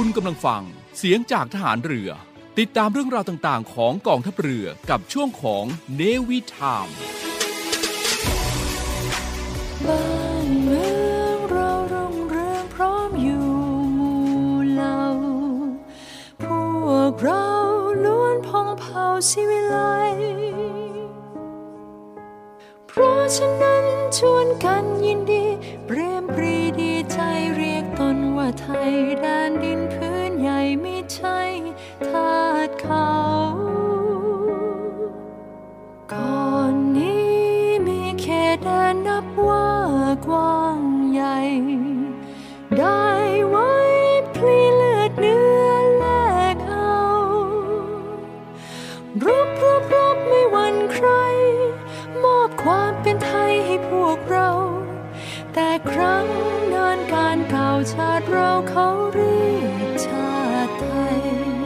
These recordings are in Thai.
คุณกำลังฟัง เสียงจากทหารเรือ ติดตามเรื่องราวต่างๆ ของกองทัพเรือกับช่วงของเนวิทามบ้านเมืองเรารุ่งเรืองพร้อมอยู่หมู่เหล่าพวกเราล้วนพองเผ่าศิวิไลเพราะฉะนั้นชวนกันยินดี เปรมปรีดีใจเรียกตนว่าไทย แต่ครั้งนานการเก่าชาติเราเขาเรียกชาติไทย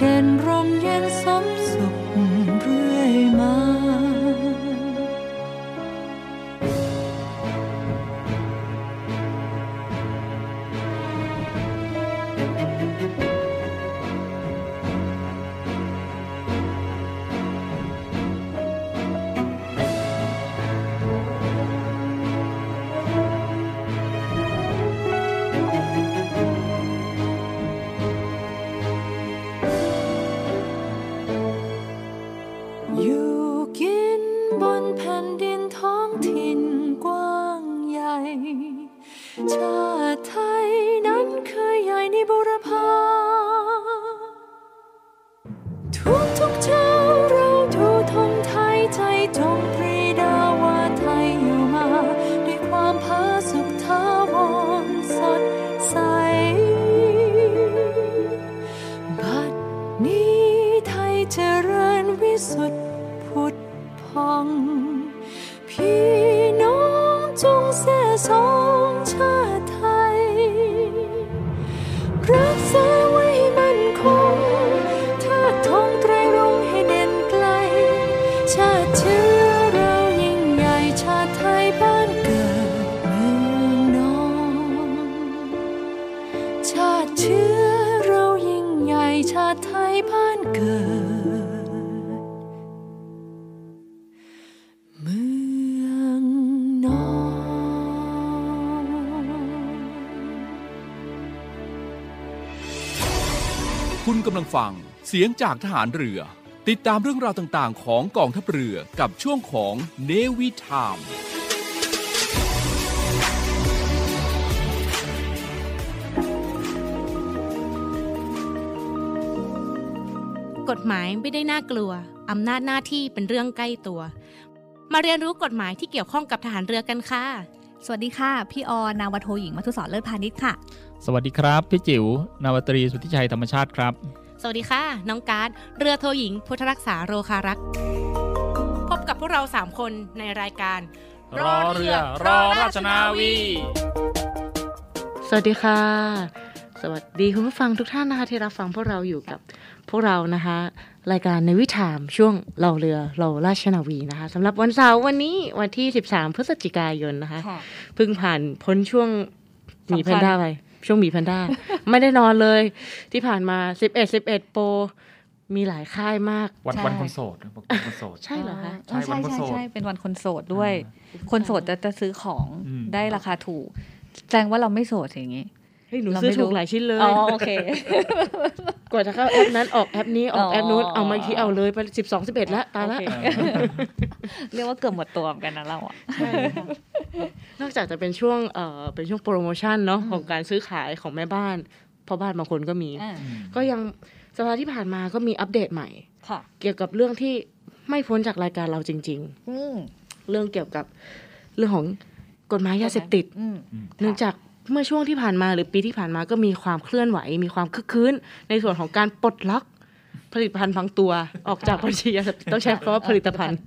เด่นร่ นี้ไทยเจริญวิสุทธิผุดพอง พี่น้องจงเสสองชาติไทย รักษา กำลังฟังเสียงจากทหารเรือ ติดตามเรื่องราวต่างๆ ของกองทัพเรือกับช่วงของเนวิทามกฎหมายไม่ได้น่ากลัว อำนาจหน้าที่เป็นเรื่องใกล้ตัว มาเรียนรู้กฎหมายที่เกี่ยวข้องกับทหารเรือกันค่ะ สวัสดีค่ะ พี่ออนาวาโทหญิงมัทุสรเลิศพาณิชย์ค่ะ สวัสดีครับ พี่จิ๋วนาวาตรีสุทธิชัยธรรมชาติครับ สวัสดีค่ะ น้องการ์ดเรือโทหญิง พุทธรักษาโรคารักษ์พบกับพวกเรา 3 คนในรายการ รอเรือรอราชนาวี สวัสดีค่ะ สวัสดีคุณผู้ฟังทุกท่านนะคะที่รับฟังพวกเราอยู่กับพวกเรานะคะ รายการในวิถามช่วงเราเรือเราราชนาวีนะคะสำหรับวันเสาร์วันนี้วันที่ 13 พฤศจิกายนนะคะเพิ่งผ่านพ้นช่วงหมีแพนด้าไปช่วงหมีแพนด้าไม่ได้นอนเลย ที่ผ่านมา 11 11 โปรมีหลายค่ายมาก วันใช่วันคนโสดบอกวันคนโสด ใช่เหรอคะใช่วันคนโสดใช่เป็นวันคนโสดด้วย คนโสดจะจะซื้อของอืมได้ราคาถูกแสดงว่าเราไม่โสดอย่างนี้เฮ้ยหนูเราซื้อไม่ถูรู้กหลายชิ้นเลยอ๋อโอเคก ว่าจะเข้าแอปนั้นออกแอปนี้ออกแอปนู้นอ๋อเอามาอีกทีเอาเลยไปสิบสองสิบเอ็ดแล้วตายละโอเคเรียกว่าเกือบหมดตัวเหมือนกันนะเราอะใช่ค่ะนอกจากจะเป็นช่วงเอ่อเป็นช่วงโปรโมชั่นเนาะของการซื้อขายของแม่บ้านพ่อบ้านบางคนก็มีอ่าก็ยังสัปดาห์ที่ผ่านมาก็มีอัปเดตใหม่ค่ะเกี่ยวกับเรื่องที่ไม่พ้นจากรายการเราจริงอืมๆเรื่องเกี่ยวกับเรื่องของกฎหมายยาเสพติดอืมเนื่องจาก เมื่อช่วงที่ผ่านมาหรือปีที่ผ่านมาก็มีความเคลื่อนไหว มีความคึกคืนในส่วนของการปลดล็อกผลิตภัณฑ์บางตัวออกจากบัญชียาเสพติดต้องใช้คำว่าผลิตภัณฑ์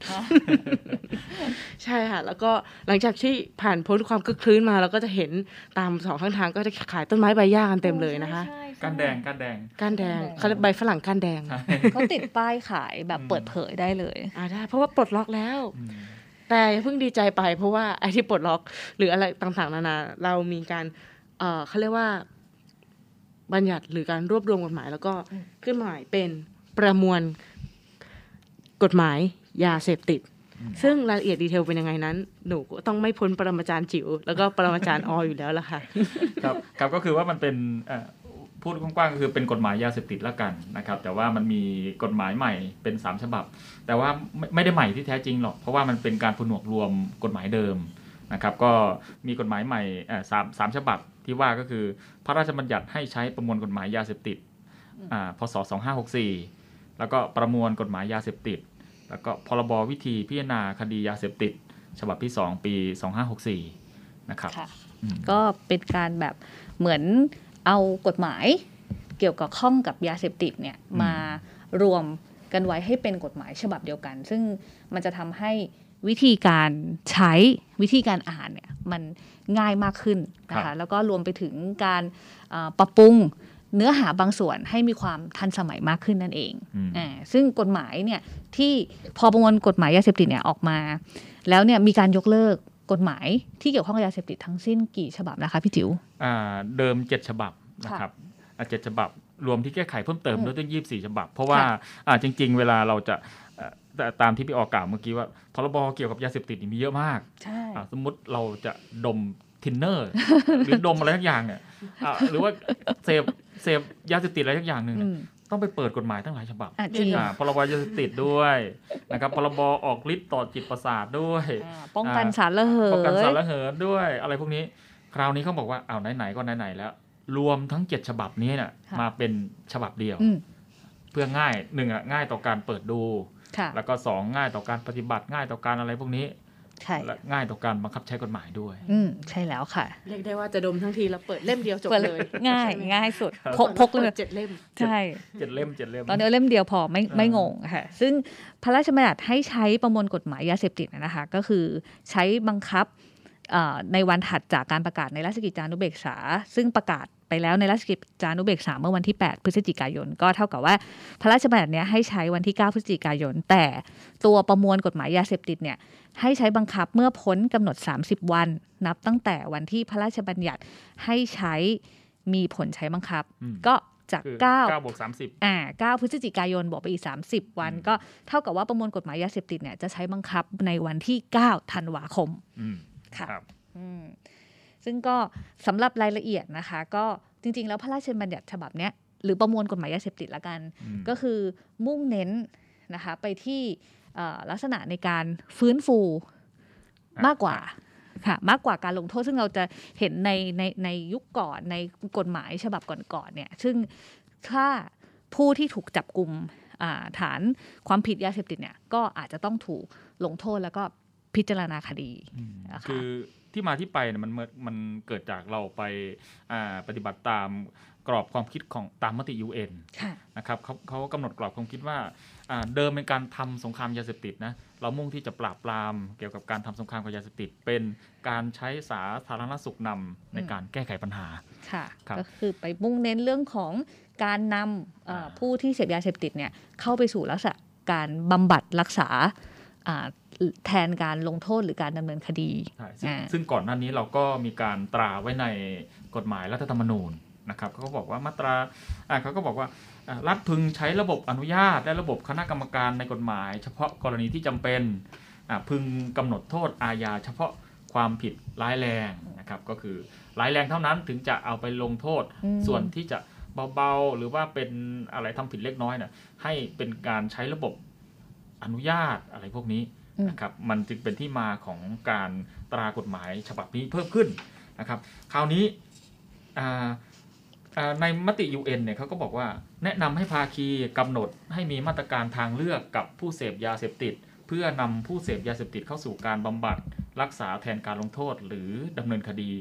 ใช่ค่ะ แล้วก็หลังจากที่ผ่านพ้นความคึกคืนมาเราก็จะเห็นตามสองข้างทางก็จะขายต้นไม้ใบหญ้ากันเต็มเลยนะคะใช่ใช่ก้านแดงก้านแดงก้านแดงเขาเรียกใบฝรั่งก้านแดงใช่เขาติดป้ายขายแบบอืมเปิดเผยได้เลยอ่าได้เพราะว่าปลดล็อกแล้วอืม แต่ย่าเพิ่งดีใจไปเพราะว่าไอที่ปลดล็อก หรืออะไรต่างๆ นานาเรามีการเอ่อเขาเรียกว่าบัญญัติหรือการรวบรวมกฎหมาย แล้วก็ขึ้นหมาใหม่เป็นประมวลกฎหมายยาเสพติด ซึ่งรายละเอียดดีเทลเป็นยังไงนั้น หนูก็ต้องไม่พ้นปรมาจารย์จิ๋วแล้วก็ปรมาจารย์ออยู่แล้วล่ะค่ะ ครับครับก็คือว่ามันเป็นเอ่อ พูดกว้างๆก็คือเป็นกฎหมายยาเสพติดละกันนะครับ แต่ว่ามันมีกฎหมายใหม่เป็นสามฉบับ แต่ว่าไม่ไม่ได้ใหม่ที่แท้จริงหรอก เพราะว่ามันเป็นการผนวกรวมกฎหมายเดิมนะครับก็มีกฎหมายใหม่เอ่อสามสามฉบับที่ว่าก็คือพระราชบัญญัติให้ใช้ประมวลกฎหมายยาเสพติดอ่าพศ 2564 แล้วก็ประมวลกฎหมายยาเสพติด แล้วก็พรบวิธีพิจารณาคดียาเสพติด ฉบับที่ 2 ปี 2564 นะครับค่ะอืมก็เป็นการแบบเหมือน เอากฎหมายเกี่ยวกับข้องกับยาเสพติดเนี่ยอืมมารวมกันไว้ให้เป็นกฎหมายฉบับเดียวกัน ซึ่งมันจะทำให้วิธีการใช้วิธีการอ่านเนี่ยมันง่ายมากขึ้นนะครัคะบแล้วก็รวมไปถึงการเอ่อปรับปรุงเนื้อหาบางส่วนให้มีความทันสมัยมากขึ้นนั่นเองอืมอ่าซึ่งกฎหมายเนี่ยที่พอประมวลกฎหมายยาเสพติดเนี่ยออกมา แล้วเนี่ยมีการยกเลิก กฎหมายที่เกี่ยวข้องกับยาเสพติดทั้งสิ้นกี่ฉบับนะคะพี่จิ๋วอ่าเดิม 7 ฉบับนะครับอ่าเจ็ดฉบับรวมที่แก้ไขเพิ่มเติมอืมด้วยตั้ง24ฉบับ เพราะว่าค่ะอ่าจริง ๆ เวลาเราจะเอ่อแต่ตามที่พี่ออกกล่าวเมื่อกี้ว่าพรบเกี่ยวกับยาเสพติดนี่มีเยอะมากใช่อ่าสมมุติเราจะดมทินเนอร์หรือดมอะไรทักอย่างเนี่ยอ่าหรือว่าเสพเสพยาเสพติดอะไรทักอย่างหนึ่งอืเนี่ยม ต้องไปเปิดกฎหมายตั้งหลายฉบับอะจริง อ่าพรบยาเสพติดด้วยนะครับพรบออกฤทธิ์ต่อจิตประสาทด้วยอ่าป้องกันสารระเหป้องกันสารยระเหินด้วย อะไรพวกนี้ คราวนี้เขาบอกว่าเอาวไหนๆก็ไหนๆแล้ว รวมทั้งเจ็ดฉบับนี้เนี่ยค่ะมาเป็นฉบับเดียว อืมเพื่อง่ายหนึ่งอะง่ายต่อการเปิดดู ค่ะ แล้วก็สองง่ายต่อการปฏิบัติง่ายต่อการอะไรพวกนี้ ใช่และง่ายต่อการบังคับใช้กฎหมายด้วย อืมใช่แล้วค่ะ เรียกได้ว่าจะดมทั้งทีแล้วเปิดเล่มเดียวจบเปิดเลย ง่ายใช่ไหมง่ายสุดครับพกพกเลยปิดเจ็ดเล่มใช่เจ็ดเล่มเจ็ดเล่มตอนนี้เล่มเดียวพอไม่เออไม่งงค่ะ ซึ่งพระราชบัญญัติให้ใช้ประมวลกฎหมายยาเสพติดนะคะ ก็คือใช้บังคับเอ่อ ในวันถัดจากการประกาศในราชกิจจานุเบกษา ซึ่งประกาศไปแล้วในราชกิจจานุเบกษาเมื่อวันที่ 8 พฤศจิกายน ก็เท่ากับว่าพระราชบัญญัติเนี้ยให้ใช้วันที่ 9 พฤศจิกายน แต่ตัวประมวลกฎหมายยาเสพติดเนี่ยให้ใช้บังคับเมื่อพ้นกำหนด 30 วัน นับตั้งแต่วันที่พระราชบัญญัติให้ใช้มีผลใช้บังคับอืมก็จากคือเก้าเก้าบวกสามสิบอ่า9พฤศจิกายนบวกไปอีก 30 วันอืมก็เท่ากับว่าประมวลกฎหมายยาเสพติดเนี่ยจะใช้บังคับในวันที่ 9 ธันวาคมอืม ค่ะครับอืมซึ่งก็สำหรับรายละเอียดนะคะ ก็จริง ๆ แล้วพระราชบัญญัติฉบับเนี้ยหรือประมวลกฎหมายยาเสพติดละกันอืมก็คือมุ่งเน้นนะคะไปที่เอ่อลักษณะในการฟื้นฟูมากกว่าค่ะมากกว่าการลงโทษซึ่งเราจะเห็นในในในยุคก่อนในกฎหมายฉบับก่อนๆเนี่ยซึ่งถ้าผู้ที่ถูกจับกลุ่มอ่าฐานความผิดยาเสพติดเนี่ยก็อาจจะต้องถูกลงโทษแล้วก็ พิจารณาคดีอืมนะคะคือที่มาที่ไปเนี่ยมันเมื่อมันเกิดจากเราไปอ่าปฏิบัติตามกรอบความคิดของตามมติ UN ค่ะนะครับเขาเขากำหนดกรอบความคิดว่าอ่าเดิมเป็นการทำสงครามยาเสพติดนะเรามุ่งที่จะปราบปรามเกี่ยวกับการทำสงครามกับยาเสพติด เป็นการใช้สาธารณสุขนำในอืมการแก้ไขปัญหาค่ะครับก็คือไปมุ่งเน้นเรื่องของการนำเอ่ออ่าผู้ที่เสพยาเสพติดเนี่ยเข้าไปสู่ลักษณะการบำบัดรักษาอ่า แทนการลงโทษหรือการดำเนินคดีใช่ซึ่งอ่าซึ่งก่อนหน้านี้เราก็มีการตราไว้ในกฎหมายรัฐธรรมนูญนะครับเขาก็บอกว่ามาตราอ่าเขาก็บอกว่าอ่ารัฐพึงใช้ระบบอนุญาต และระบบคณะกรรมการในกฎหมาย เฉพาะกรณีที่จำเป็นอ่าพึงกำหนดโทษอาญาเฉพาะความผิดร้ายแรงนะครับก็คือร้ายแรงเท่านั้นถึงจะเอาไปลงโทษอืมส่วนที่จะเบาๆ หรือว่าเป็นอะไรทำผิดเล็กน้อยเนี่ยให้เป็นการใช้ระบบอนุญาตอะไรพวกนี้อืม นะครับมันจึงเป็นที่มาของการตรากฎหมายฉบับนี้เพิ่มขึ้นนะครับ คราวนี้อ่าอ่าในมติ UN เนี่ยเขาก็บอกว่าแนะนำให้ภาคีกำหนดให้มีมาตรการทางเลือกกับผู้เสพยาเสพติด เพื่อนำผู้เสพยาเสพติดเข้าสู่การบำบัดรักษาแทนการลงโทษหรือดำเนินคดี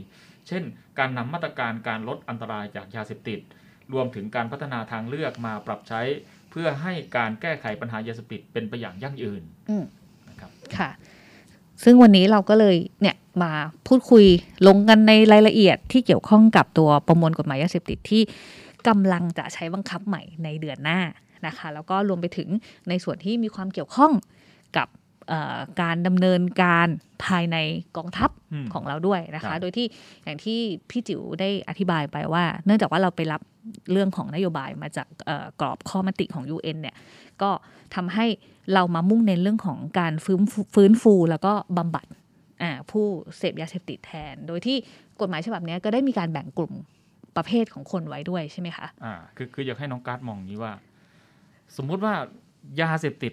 เช่น การนำมาตรการการลดอันตรายจากยาเสพติด รวมถึงการพัฒนาทางเลือกมาปรับใช้ เพื่อให้การแก้ไขปัญหายาเสพติดเป็นไปอย่างยั่งยืนอืมนะ ครับค่ะ ซึ่งวันนี้เราก็เลยเนี่ยมาพูดคุยลงกันในรายละเอียดที่เกี่ยวข้องกับตัวประมวลกฎหมายยาเสพติดที่กำลังจะใช้บังคับใหม่ในเดือนหน้านะคะ แล้วก็รวมไปถึงในส่วนที่มีความเกี่ยวข้องกับ การดำเนินการภายในกองทัพอืมของเราด้วยนะครัคะบโดยที่อย่างที่พี่จิ๋วได้อธิบายไปว่า เนื่องจากว่าเราไปรับเรื่องของนโยบายมาจากเอ่อกรอบข้อมติของ UN เนี่ยก็ทำให้เรามามุ่งเน้นเรื่องของการฟื้นฟูฟื้นฟูแล้วก็บำบัดอ่าผู้เสพยาเสพติดแทน โดยที่กฎหมายฉบับเนี้ยก็ได้มีการแบ่งกลุ่มประเภทของคนไว้ด้วยใช่ไหมคะอ่าคือคืออยากให้น้องการ์ดมองอย่างนี้ว่า สมมุติว่ายาเสพติด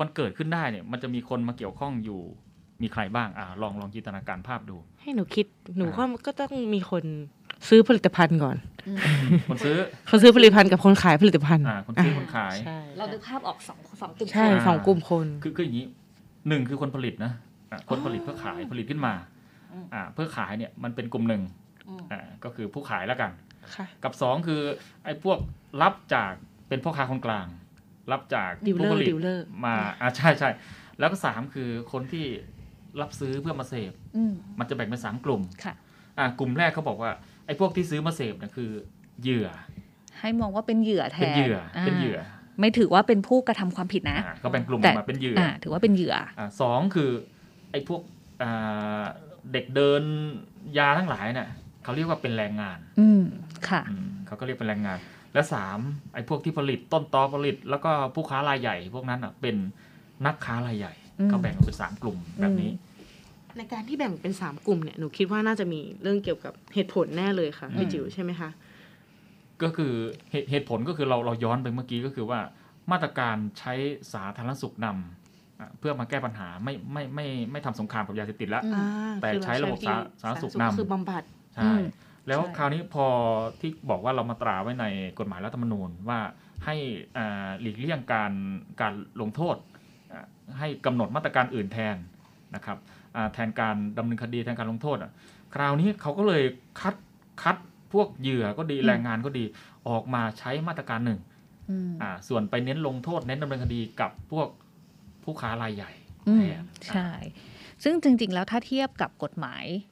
มันเกิดขึ้นได้เนี่ย มันจะมีคนมาเกี่ยวข้องอยู่มีใครบ้างอ่าลองลองจินตนาการภาพดู ให้หนูคิดหนูอ่าว่าก็ต้องมีคนซื้อผลิตภัณฑ์ก่อน คนซื้อคนซื้อผลิตภัณฑ์กับคนขายผลิตภัณฑ์อ่าคนซื้อคนขายใช่เราดูภาพออกสองสองกลุ่มใช่อ่าสองกลุ่มคน คือคืออย่างนี้หนึ่งคือคนผลิตนะอะคนผลิตเพื่อขายผลิตขึ้นมาอืมอ่าเพื่อขายเนี่ยมันเป็นกลุ่มหนึ่งอืมอ่าก็คือผู้ขายแล้วกันค่ะกับสองคือไอ้พวกรับจากเป็นพ่อค้าคนกลาง รับจาก dealer ผู้ผลิต dealer มาอ่าใช่ใช่แล้วก็สามคือคนที่รับซื้อเพื่อมาเสพอืมมันจะแบ่งเป็นสามกลุ่มค่ะอ่ากลุ่มแรกเขาบอกว่าไอ้พวกที่ซื้อมาเสพเนี่ยคือ เหยื่อ ให้มองว่าเป็นเหยื่อแทนเป็นเหยื่ออาเป็นเหยื่อ ไม่ถือว่าเป็นผู้กระทำความผิดนะอ่าเขาแบ่งกลุ่มอแต่อกมาเป็นเหยื่ออ่าถือว่าเป็นเหยื่ออ่าสองคือ ไอ้พวกอ่าเด็กเดินยาทั้งหลายเนี่ยเขาเรียกว่าเป็นแรงงาน อืมค่ะอืมเขาก็เรียกเป็นแรงงาน และสามไอ้พวกที่ผลิตต้นตอผลิต แล้วก็ผู้ค้ารายใหญ่ พวกนั้นอะเป็นนักค้ารายใหญ่อืมเขาแบ่งออกเป็นสามกลุ่มแบบนี้ ในการที่แบ่งเป็นสามกลุ่มเนี่ยหนูคิดว่าน่าจะมีเรื่องเกี่ยวกับเหตุผลแน่เลยค่ะอืมพี่จิ๋วใช่ไหมคะก็คือเหตุเหตุผลก็คือเราเราย้อนไปเมื่อกี้ก็คือว่ามาตรการใช้สาธารณสุขนำอะเพื่อมาแก้ปัญหาไม่ไม่ไม่ไม่ทำสงครามกับยาเสพติดแล้วอืมอ่าแต่คือเาใช้ระบบที่สาสาธารณสุขนำคือบำบัดใช่ แล้วใช่คราวนี้พอที่บอกว่าเรามาตราไว้ในกฎหมายรัฐธรรมนูญว่าให้อ่าหลีกเลี่ยงการการลงโทษอ่าให้กำหนดมาตรการอื่นแทนนะครับอ่าแทนการดำเนินคดีแทนการลงโทษอะคราวนี้เขาก็เลยคัดคัดพวกเหยื่อก็ดีอืมแรงงานก็ดีออกมาใช้มาตรการหนึ่งอืมอ่าส่วนไปเน้นลงโทษเน้นดำเนินคดีกับพวกผู้ค้ารายใหญ่อืแทมนใช่ ซึ่งจริง ๆ แล้วถ้าเทียบกับกฎหมายอ่าอืม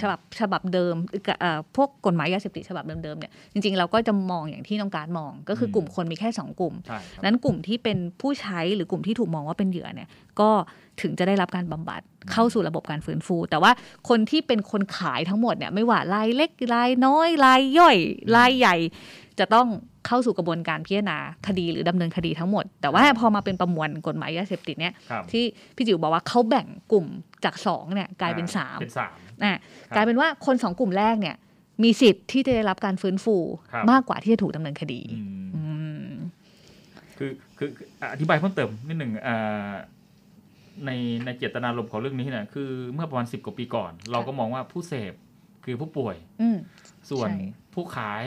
ฉบับฉบับเดิมกับอ่าพวกกฎหมายยาเสพติดฉบับเดิมๆเนี่ยจริงๆเราก็จะมองอย่างที่น้องการมอง ก็คืออกลุ่มคนมีแค่ 2 กลุ่มใช่ครับนั้นกลุ่มที่เป็นผู้ใช้หรือกลุ่มที่ถูกมองว่าเป็นเหยื่อเนี่ยก็ถึงจะได้รับการบำบัดเข้าสู่ระบบการฟื้นฟู แต่ว่าคนที่เป็นคนขายทั้งหมดเนี่ยไม่ว่ารายเล็กรายน้อยรายย่อยรายใหญ่ จะต้องเข้าสู่กระบวนการพิจารณาคดีหรือดำเนินคดีทั้งหมด แต่ว่าพอมาเป็นประมวลกฎหมายยาเสพติดเนี่ยครับที่พี่จิ๋วบอกว่าเขาแบ่งกลุ่มจากสองเนี่ยกลายเป็นอ่สามเป็ นสามอะครับกลายเป็นว่าคนสองกลุ่มแรกเนี่ย มีสิทธิ์ที่จะได้รับการฟื้นฟูครับมากกว่าที่จะถูกดำเนินคดีอืมอืมคือคือคืออธิบายเพิ่มเติมนิดหนึ่งอ่าในในเจตนารมณ์ของเรื่องนี้เนี่ยคือเมื่อประมาณสิบกว่าปีก่อน เราก็มองว่าผู้เสพคือผู้ป่วยอืมส่วนใช่ผู้ขาย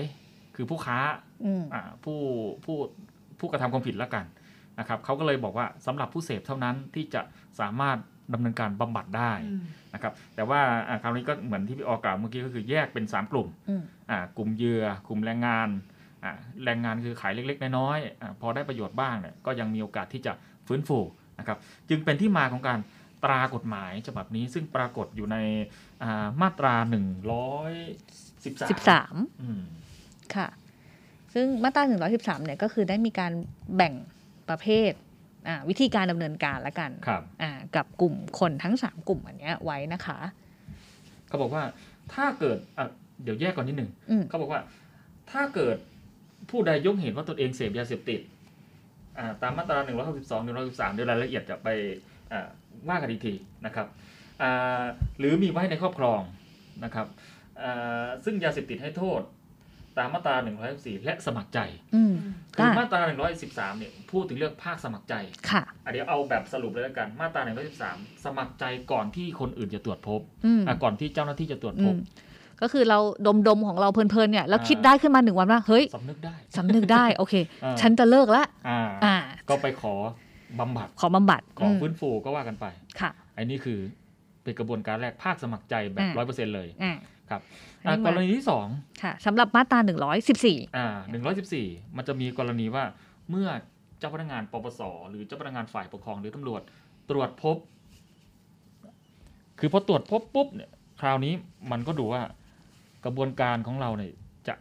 คือผู้ค้าอืมอ่าผู้ผู้ผู้กระทำความผิดแล้วกันนะครับเขาก็เลยบอกว่าสำหรับผู้เสพเท่านั้นที่จะสามารถ ดำเนินการบำบัดได้นะครับแต่ว่าอ่าคราวนี้ก็เหมือนที่พี่ออกกล่าวเมื่อกี้ก็คือแยกเป็น 3 กลุ่มอืมอ่ากลุ่มเหยื่อกลุ่มแรงงานอ่าแรงงานคือขายเล็กๆน้อยๆอาพอได้ประโยชน์บ้างเนี่ยก็ยังมีโอกาสที่จะฟื้นฟูนะครับจึงเป็นที่มาของการตรากฎหมายฉบับนี้ซึ่งปรากฏอยู่ในอ่ามาตรา 113สิบสามอืมค่ะซึ่งมาตราหนึ่งร้อยสิบสามเนี่ยก็คือได้มีการแบ่งประเภทอ่า วิธีการดำเนินการละกันครับอ่ากับกลุ่มคนทั้งสามกลุ่มอันเนี้ยไว้นะคะเขาบอกว่าถ้าเกิดอะเดี๋ยวแยกก่อนนิดหนึ่งอืมเขาบอกว่า ถ้าเกิดผู้ใดยกเห็นว่าตนเองเสพยาเสพติดอ่าตามมาตรา 162 163เดี๋ยวรายละเอียดจะไปอ่าว่ากันอีกทีนะครับอ่าหรือมีไว้ในครอบครองนะครับเอ่อซึ่งยาเสพติดให้โทษ ตามมาตรา114และสมัครใจอืมคือได้มาตรา113เนี่ยพูดถึงเรื่องภาคสมัครใจค่ะอะเดี๋ยวเอาแบบสรุปเลยแล้วกันมาตรา113สมัครใจก่อนที่คนอื่นจะตรวจพบอืมอะก่อนที่เจ้าหน้าที่จะตรวจพอืบมก็คือเราดมดมๆของเราเพลินๆเนี่ยแล้วอ่าคิดได้ขึ้นมาหนึ่งวันว่าเฮ้ยสำนึกได้สำนึกได้โอเคอ่าฉันจะเลิกละอ่าอ่า ก็ไปขอบำบัดขอบำบัดขอมฟื้นฟูก็ว่ากันไปค่ะอันนี้คือเป็นกระบวนการแรกภาคสมัครใจแบบอ่าร้อยเปอร์เซ็นต์เลยอ่า ครับอันอะนี้กมารณีที่สองค่ะสำหรับมาตราหนึ่งร้อยสิบสี่อ่าหนึ่งร้อยสิบสี่มันจะมีกรณีว่าเมื่อเจ้าพนักงานปปสหรือเจ้าพนักงานฝ่ายปกครองหรือตำรวจตรวจพบ คือพอตรวจพบปุ๊บเนี่ยคราวนี้มันก็ดูว่ากระบวนการของเราเนี่ยจะ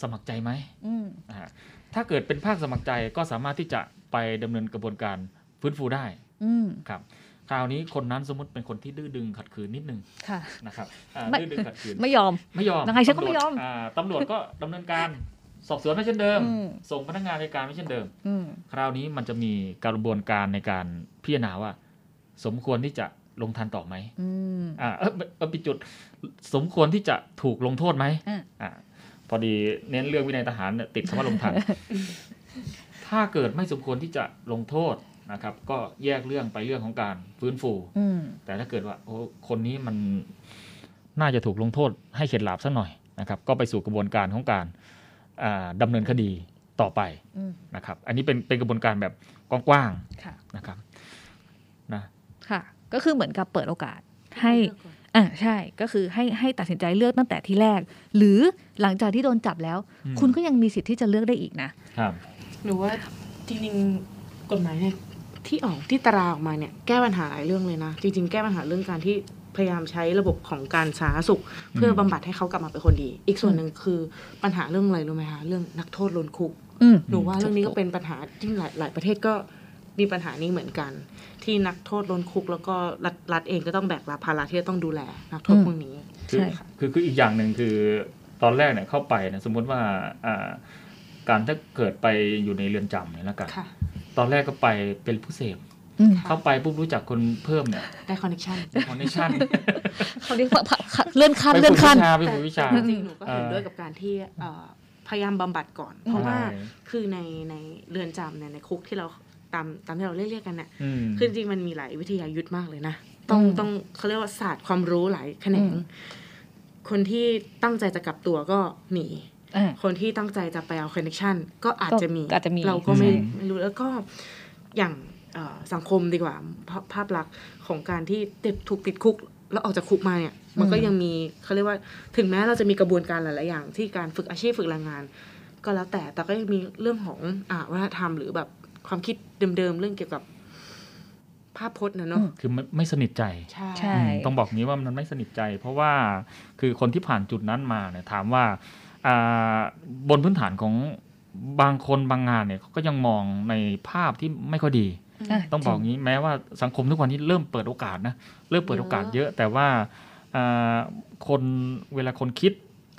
สมัครใจไหมอืมอ่าถ้าเกิดเป็นภาคสมัครใจก็สามารถที่จะไปดำเนินกระบวนการฟื้นฟูได้อืมครับ คราวนี้คนนั้นสมมติเป็นคนที่ดื้อดึงขัดขืนนิดนึงค่ะนะครับอ่าไม่ดื้อดึงขัดขืนไม่ยอมไม่ยอมยังไงฉันก็ไม่ยอมตำรวจาตำรวจก็ดำเนินการสอบสวนไม่เช่นเดิมอืมส่งพนักงานในการไม่เช่นเดิมอืมคราวนี้มันจะมีกระบวนการในการพิจารณาว่า สมควรที่จะลงทันต่อไหมอืมอ่าเออเออปิดจุดสมควรที่จะถูกลงโทษไหมอะอ่าพอดีเน้นเรื่องวินัยทหารเนี่ยติดคำว่าลงทัน ถ้าเกิดไม่สมควรที่จะลงโทษ นะครับ ก็แยกเรื่องไปเรื่องของการฟื้นฟูอืมแต่ถ้าเกิดว่าโอ้คนนี้มันน่าจะถูกลงโทษให้เข็ดหลาบสักหน่อยนะครับ ก็ไปสู่กระบวนการของการอ่าดำเนินคดีต่อไปอืมนะครับ อันนี้เป็นเป็นกระบวนการแบบกว้างค่ะๆนะครับนะค่ะ ก็คือเหมือนกับเปิดโอกาสให้อ่าใช่ก็คือให้ให้ตัดสินใจเลือกตั้งแต่ที่แรก หรือหลังจากที่โดนจับแล้วอืมคุณก็ยังมีสิทธิ์ที่จะเลือกได้อีกนะครับ หรือว่าจริงๆกฎหมายเนี่ย ที่ออกที่ตราออกมาเนี่ยแก้ปัญหาหลายเรื่องเลยนะ จริง ๆ แก้ปัญหาเรื่องการที่พยายามใช้ระบบของการสาธารณสุข เพื่อบำบัดให้เขากลับมาเป็นคนดี อีกส่วนหนึ่งคือปัญหาเรื่องอะไรรู้ไหมคะเรื่องนักโทษล้นคุกอืมหนูว่าเรื่องนี้ก็เป็นปัญหาที่หลายหลายประเทศก็มีปัญหานี้เหมือนกัน ที่นักโทษล้นคุก แล้วก็รัฐรัฐเองก็ต้องแบกรับภาระที่จะต้องดูแลนักโทษอืมพวกนี้คือใช่คือคืออีกอย่างหนึ่งคือตอนแรกเนี่ยเข้าไปเนี่ยสมมุติว่าอ่าการถ้าเกิดไปอยู่ในเรือนจำเนี่ยแล้วกันค่ะ ตอนแรกก็ไปเป็นผู้เสพอืมเข้าไปปุ๊บรู้จักคนเพิ่มเนี่ยได้ connection connection เขาเรียกว่าเลื่อนขั้นไปฝึกวิชาเลื่อกนขั้นไปฝึกวิชาจริงๆหนูก็เห็นเออด้วยกับการที่เอ่อพยายามบำบัดก่อน เพราะว่าใช่คือในในเรือนจำเนี่ยในคุกที่เราตามตามที่เราเรียกๆกันเนี่ยอืมคือจริงๆมันมีหลายวิทยายุทธ์มากเลยนะต้องอืมต้องเขาเรียกว่าศาสตร์ความรู้หลายแขนงอืมคนที่ตั้งใจจะกลับตัวก็หนีอ่า คนที่ตั้งใจจะไปเอาคอนเนคชันก็อาจจะมีก็อาจจะมีเราก็ไม่อืมไม่รู้แล้วก็อย่างเอ่อสังคมดีกว่าภาภาพลักษณ์ของการที่ติดถูกติดคุกแล้วออกจากคุกมาเนี่ย มันก็ยังมีเขาเรียกว่าถึงแม้เราจะมีกระบวนการหลายๆอย่าง ที่การฝึกอาชีพฝึกแรงงาน ก็แล้วแต่แต่ก็ยังมีเรื่องของอ่าวัฒนธรรมหรือแบบความคิดเดิมๆเรื่องเกี่ยวกับภาพพจน์นะเนาะคือไม่ไม่สนิทใจใช่ใช่อืมต้องบอกงี้ว่ามันไม่สนิทใจ เพราะว่าคือคนที่ผ่านจุดนั้นมาเนี่ยถามว่าอ่า บนพื้นฐานของบางคนบางงานเนี่ยเขาก็ยังมองในภาพที่ไม่ค่อยดีะต้องบอกงี้แม้ว่าสังคมทุกวันนี้เริ่มเปิดโอกาสนะเริ่มเปิดโอกาสเยอะ แต่ว่าอ่าคนเวลาคนคิด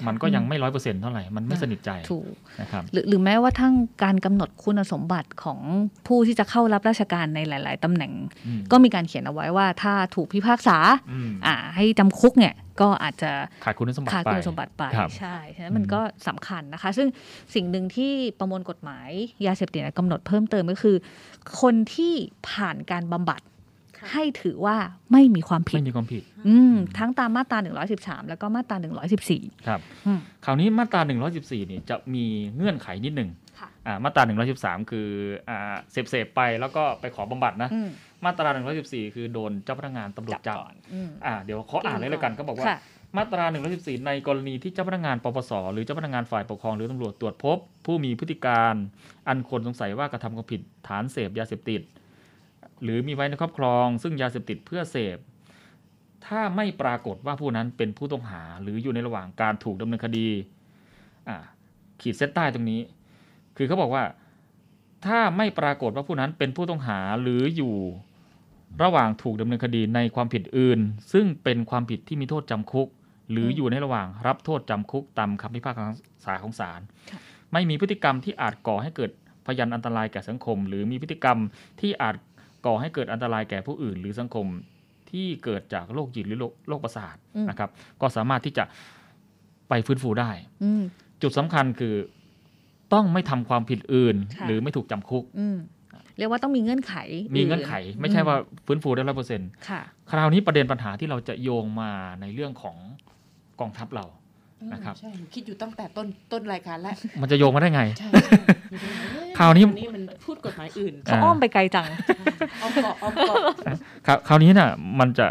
มันก็ยังไม่ร้อยเปอร์เซ็นต์เท่าไหร่ มันไม่สนิทใจถูกนะครับหรือหรือแม้ว่าทั้งการกำหนดคุณสมบัติของผู้ที่จะเข้ารับราชการในหลาย ๆตำแหน่งอืมก็มีการเขียนเอาไว้ว่าถ้าถูกพิพากษาอืมอ่าให้จำคุกเนี่ยก็อาจจะขาดคุณสมบัติขาดไปคุณสมบัติไปครับใช่ฉะนั้นมันอืมก็สำคัญนะคะ ซึ่งสิ่งหนึ่งที่ประมวลกฎหมายยาเสพติดกำหนดเพิ่มเติมก็คือ คนที่ผ่านการบำบัดค่ะ ให้ถือว่าไม่มีความผิดไม่มีความผิด อืมทั้งตามมาตรา113 แล้วก็มาตรา114 ครับอืมคราวนี้มาตรา114นี่จะมีเงื่อนไขนิดหนึ่งค่ะอ่ามาตรา113 คืออ่าเสพเสพไปแล้วก็ไปขอบำบัดนะอืมมาตรา 114 คือโดนเจ้าพนักงานตำรวจจับก่อนอืมอ่าเดี๋ยวขออ่านเลยแล้วกันก็บอกว่าค่ะมาตรา 114 ในกรณีที่เจ้าพนักงานปปส หรือเจ้าพนักงานฝ่ายปกครองหรือตำรวจตรวจพบ ผู้มีพฤติการ อันควรสงสัยว่ากระทำความผิดฐานเสพยาเสพติด หรือมีไว้ในครอบครอง ซึ่งยาเสพติดเพื่อเสพ ถ้าไม่ปรากฏว่าผู้นั้นเป็นผู้ต้องหา หรืออยู่ในระหว่างการถูกดำเนินคดีอ่าขีดเส้นใต้ตรงนี้ คือเขาบอกว่า ถ้าไม่ปรากฏว่าผู้นั้นเป็นผู้ต้องหาหรืออยู่ระหว่างถูกดำเนินคดีในความผิดอื่น ซึ่งเป็นความผิดที่มีโทษจำคุก หรืออยู่ในระหว่างรับโทษจำคุกตามคำพิพากษาของศาลค่ะไม่มีพฤติกรรมที่อาจก่อให้เกิดพยานอันตรายแก่สังคม หรือมีพฤติกรรมที่อาจ ก่อให้เกิดอันตรายแก่ผู้อื่น หรือสังคมที่เกิดจากโรคจิตหรือโรคโรคประสาทอืมนะครับ ก็สามารถที่จะไปฟื้นฟูได้อืมจุดสำคัญคือต้องไม่ทำความผิดอื่นค่ะหรือไม่ถูกจำคุกอืมเรียกว่าต้องมีเงื่อนไข มีเงื่อนไข ไม่ใช่ว่าฟื้นฟูได้ร้อยเปอร์เซ็นต์ค่ะคราวนี้ประเด็นปัญหาที่เราจะโยงมาในเรื่องของกองทัพเรา นะครับใช่หนูคิดอยู่ตั้งแต่ต้นต้นรายการแล้ว มันจะโยงมาได้ไงใช่อยู่ตรงไหนเอ๊ะคราวนี้นี่มันพูดกฎหมายอื่นเขาอ้อมไปไกลจังเอาเกาะเอาเกาะคราวคราวนี้น่ะ มันจะ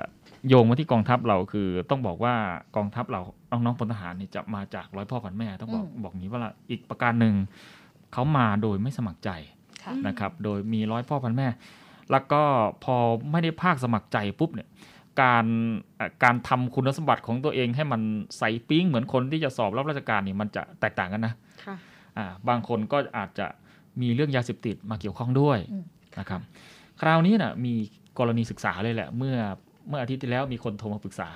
โยงมาที่กองทัพเราคือต้องบอกว่ากองทัพเราน้องๆพลทหารนี่จะมาจากร้อยพ่อพันแม่ ต้องบอกอืมบอกงี้ว่าละอีกประการหนึ่งเขามาโดยไม่สมัครใจค่ะนะครับ โดยมีร้อยพ่อพันแม่ แล้วก็พอไม่ได้ภาคสมัครใจปุ๊บเนี่ย การเอ่อการทำคุณสมบัติของตัวเองให้มันใสปิ๊งเหมือนคนที่จะสอบรับราชการนี่มันจะแตกต่างกันนะค่ะอ่าบางคนก็อาจจะมีเรื่องยาเสพติดมาเกี่ยวข้องด้วยอืมนะครับ คราวนี้นะมีกรณีศึกษาเลยแหละ เมื่อเมื่ออาทิตย์ที่แล้วมีคนโทรมาปรึกษา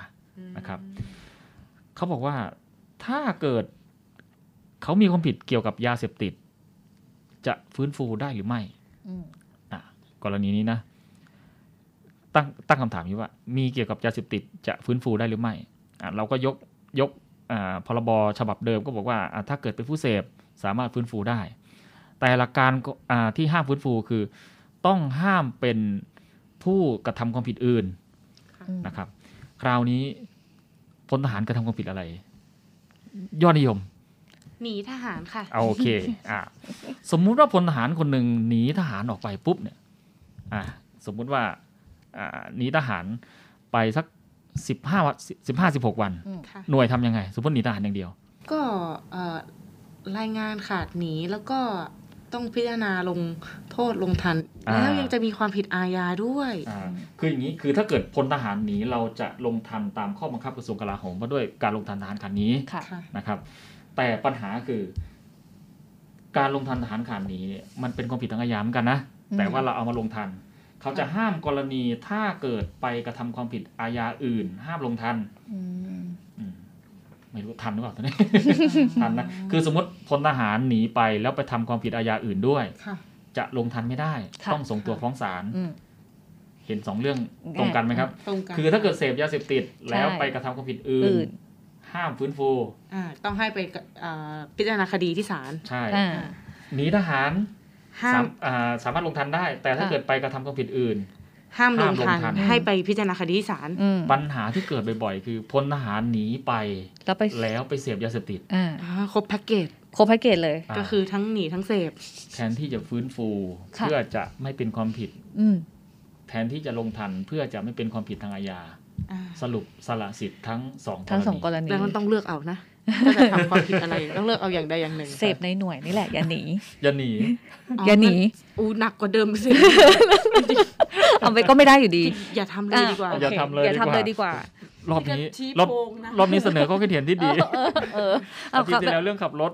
นะครับเขาบอกว่าถ้าเกิดเขามีความผิดเกี่ยวกับยาเสพติด จะฟื้นฟูได้หรือไม่อืมอะกรณีนี้นะ ตั้งตั้งคำถามนี้ว่า มีเกี่ยวกับยาเสพติดจะฟื้นฟูได้หรือไม่อะเราก็ยกยกอ่าพรบฉบับเดิมก็บอกว่าอะถ้าเกิดเป็นผู้เสพสามารถฟื้นฟูได้ แต่หลักการก็อ่าที่ห้ามฟื้นฟูคือ ต้องห้ามเป็นผู้กระทำความผิดอื่นอืมนะครับ คราวนี้พลทหารกระทำความผิดอะไร ยอดนิยมหนีทหารค่ะเอาโอเคอ่าสมมุติว่าพลทหารคนหนึ่งหนีทหารออกไปปุ๊บเนี่ย อ่า สมมุติว่าอ่า หนีทหารไปสักสิบห้าวันสิบห้าสิบหกวันค่ะหน่วยทำยังไงสมมติหนีทหารอย่างเดียว ก็เอ่อรายงานขาดหนีแล้วก็ต้องพิจารณาลงโทษลงทันอ่าแล้วยังจะมีความผิดอาญาด้วยอ่าคืออย่างนี้คือถ้าเกิดพลทหารหนีเราจะลงทันตามข้อบังคับกระทรวงกลาโหมว่าด้วยการลงทันทหารขาดหนีค่ะค่ะนะครับ แต่ปัญหาคือ การลงทันทหารขาดหนีเนี่ยมันเป็นความผิดทางอาญาเหมือนกันนะอืมแต่ว่าเราเอามาลงทัน เขาจะห้ามกรณีถ้าเกิดไปกระทำความผิดอาญาอื่น ห้ามลงทันอืมอืมไม่รู้ทันหรือเปล่าตอนนี้ทันนะคือสมมติพลทหารหนีไปแล้วไปทำความผิดอาญาอื่นด้วยค่ะจะลงทันไม่ได้ค่ะต้องส่งตัวฟ้องศาลอืมเห็นสองเรื่องตรงกันไหมครับตรงกันคือถ้าเกิดเสพยาเสพติดแล้วใช่ไปกระทำความผิดอื่นอื่น ห้ามฟื้นฟูอ่าต้องให้ไปเอ่อพิจารณาคดีที่ศาลใช่อ่าหนีทหาร ห้าสามมอ่าสามารถลงทันได้ แต่ถ้าค่ะเกิดไปกระทำความผิดอื่น ห้ามลงห้ามลงทัทันนให้ไปพิจารณาคดีที่ศาลอืมปัญหาที่เกิดบ่อยๆ คือพลทหารหนีไปแล้วไปแล้วไปเสพยาเสพติดอ่าอ่าครบแพ็กเกจครบแพ็กเกจเลยาก็คือทั้งหนีทั้งเสพแทนที่จะฟื้นฟูค่ะเพื่อจะไม่เป็นความผิดอืมแทนที่จะลงทันเพื่อจะไม่เป็นความผิดทางอาญาอ่าสรุปสละสิทธิ์ทั้งสองทั้งสองกรณีรณีแล้วมันต้องเลือกเอานะ ถ้าจะทำความผิดอะไรต้องเลือกเอาอย่างใดอย่างหนึ่งเสพในหน่วยนี่แหละ อย่าหนี อย่าหนี อย่าหนี อูหนักกว่าเดิมสิเอาไปก็ไม่ได้อยู่ดี อย่าทำเลยดีกว่า อย่าทำเลยอย่าดีกว่าทำเลยดีกว่ารอบนี้ชี้รอบโพงนะรอบนี้เสนอข้อคิดเห็นที่ดีเอออาเอาทิตครับย์ที่แล้วเรื่องขับรถ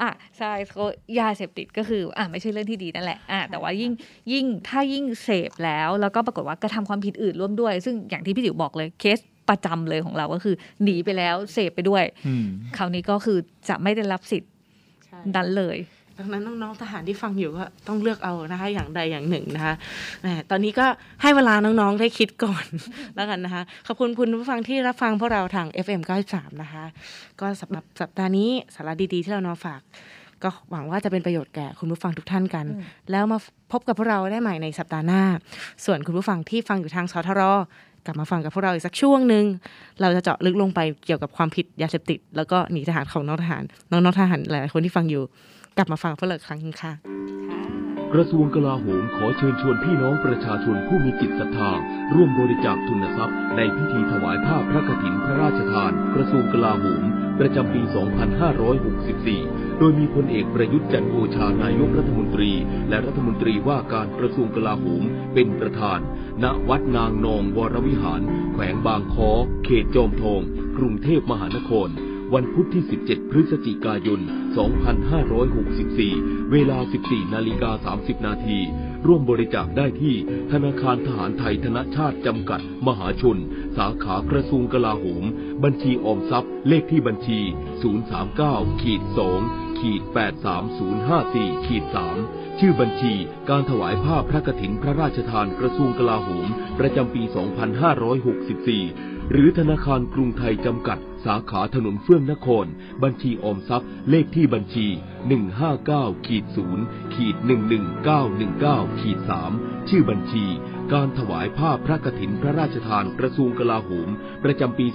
อะใช่เขายาเสพติดก็คือ อะไม่ใช่เรื่องที่ดีนั่นแหละ อะแต่ว่ายิ่งยิ่งถ้ายิ่งเสพแล้ว แล้วก็ปรากฏว่ากระทำความผิดอื่นร่วมด้วย ซึ่งอย่างที่พี่จิ๋วบอกเลยเคสประจำเลยของเราก็คือ หนีไปแล้วเสพไปด้วยอืมคราวนี้ก็คือจะไม่ได้รับสิทธิ์ใช่นั้นเลยดังนั้นน้องๆทหารที่ฟังอยู่ก็ต้องเลือกเอานะคะ อย่างใดอย่างหนึ่งนะคะแหมตอนนี้ก็ให้เวลาน้องๆได้คิดก่อน แล้วกันนะคะ ขอบคุณคุณผู้ฟังที่รับฟังพวกเราทาง FM 93นะคะ ก็สำหรับสัปดาห์นี้สาระดีๆที่เรานำฝาก ก็หวังว่าจะเป็นประโยชน์แก่คุณผู้ฟังทุกท่านกันอืมแล้วมาพบกับพวกเราได้ใหม่ในสัปดาห์หน้า ส่วนคุณผู้ฟังที่ฟังอยู่ทางสทร กลับมาฟังกับพวกเราอีกสักช่วงหนึ่งเราจะเจาะลึกลงไปเกี่ยวกับความผิดยาเสพติด แล้วก็หนีทหารของน้องทหาร น้องๆทหารหลายๆคนที่ฟังอยู่ กลับมาฟังพวกเราอีกครั้งนึงค่ะกระทรวงกลาโหมขอเชิญชวนพี่น้องประชาชนผู้มีจิตศรัทธาร่วมบริจาคทุนทรัพย์ ในพิธีถวายผ้าพระกฐินพระราชทาน กระทรวงกลาโหม ประจำปี 2564 โดยมีพลเอกประยุทธ์จันทร์โอชานายกรัฐมนตรี และรัฐมนตรีว่าการกระทรวงกลาโหมเป็นประธาน ณ วัดนางนองวรวิหาร แขวงบางคอเขตจอมทอง กรุงเทพมหานคร วันพุธที่ 17 พฤศจิกายน 2564 เวลา 14 นาฬิกา 30 นาทีร่วมบริจาคได้ที่ธนาคารทหารไทยธนชาติจำกัด มหาชน สาขากระทรวงกลาโหม บัญชีออมทรัพย์ เลขที่บัญชี 039-2 ขีด83054ขีด3ชื่อบัญชีการถวายผ้าพระกฐินพระราชทานกระทรวงกลาโหม ประจำปี 2564 หรือธนาคารกรุงไทยจำกัด สาขาถนนเฟื่องนคร บัญชีออมทรัพย์ เลขที่บัญชี 159ขีด0ขีด11919ขีด3ชื่อบัญชีการถวายผ้าพระกฐินพระราชทานกระทรวงกลาโหม ประจำปี 2564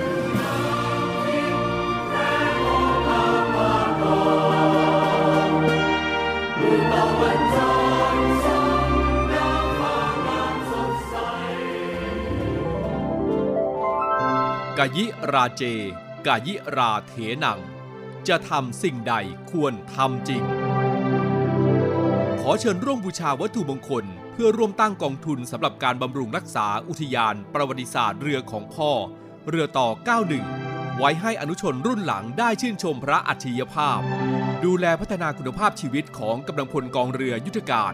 กายิราเจกายิราเถนัง จะทำสิ่งใดควรทำจริง ขอเชิญร่วมบูชาวัตถุมงคล เพื่อร่วมตั้งกองทุนสำหรับการบำรุงรักษาอุทยานประวัติศาสตร์เรือของพ่อ เรือต่อ 91 ไว้ให้อนุชนรุ่นหลังได้ชื่นชมพระอัจฉริยภาพ ดูแลพัฒนาคุณภาพชีวิตของกำลังพลกองเรือยุทธการ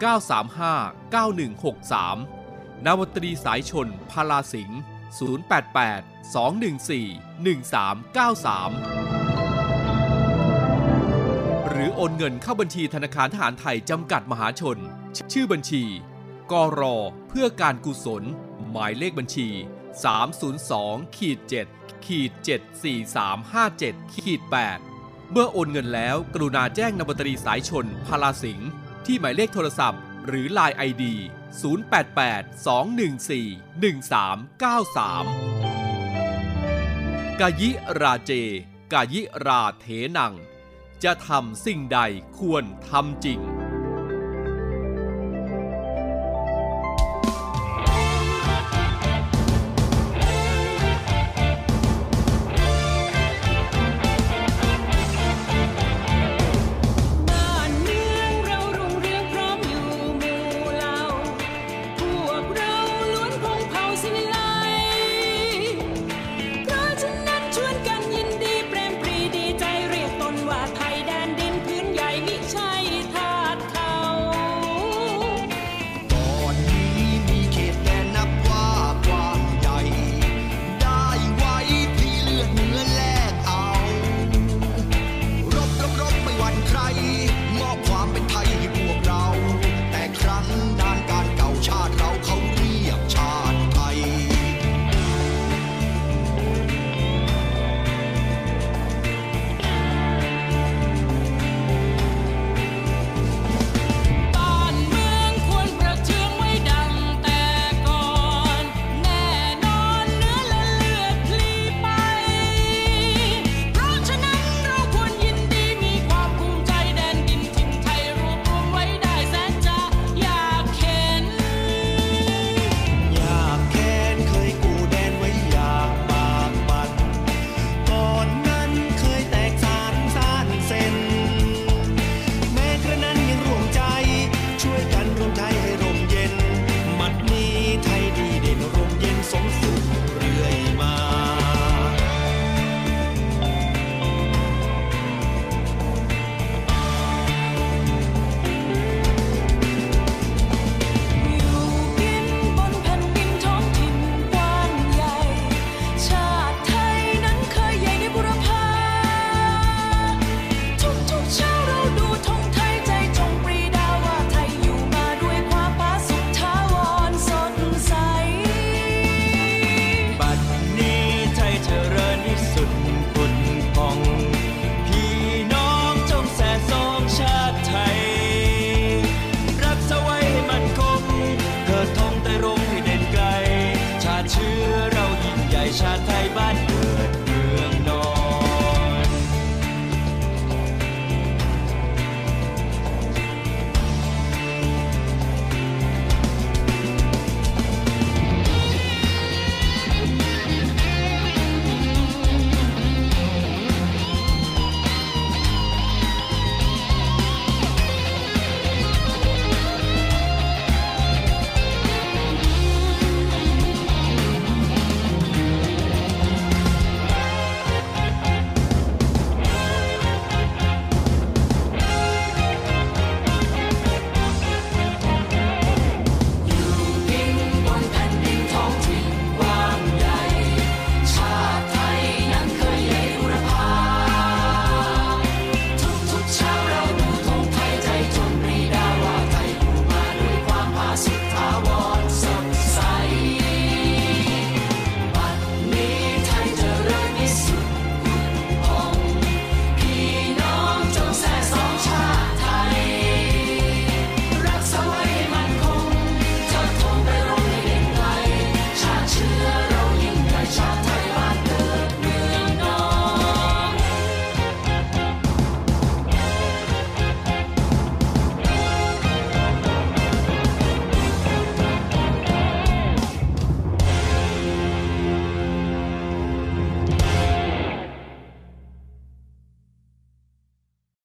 935 9163 นาวตรีสายชน พาลาสิงห์ 088 214 1393 หรือโอนเงินเข้าบัญชีธนาคารทหารไทยจำกัดมหาชน ชื่อบัญชี กรอเพื่อการกุศล หมายเลขบัญชี 302ขีด7ขีด74357ขีด8เมื่อโอนเงินแล้วกรุณาแจ้งนบตรีสายชนพาลาสิงห์ ที่หมายเลขโทรศัพท์ หรือ Line ID 088 214 1393 กายิราเจ กายิราเถนัง จะทำสิ่งใดควรทำจริง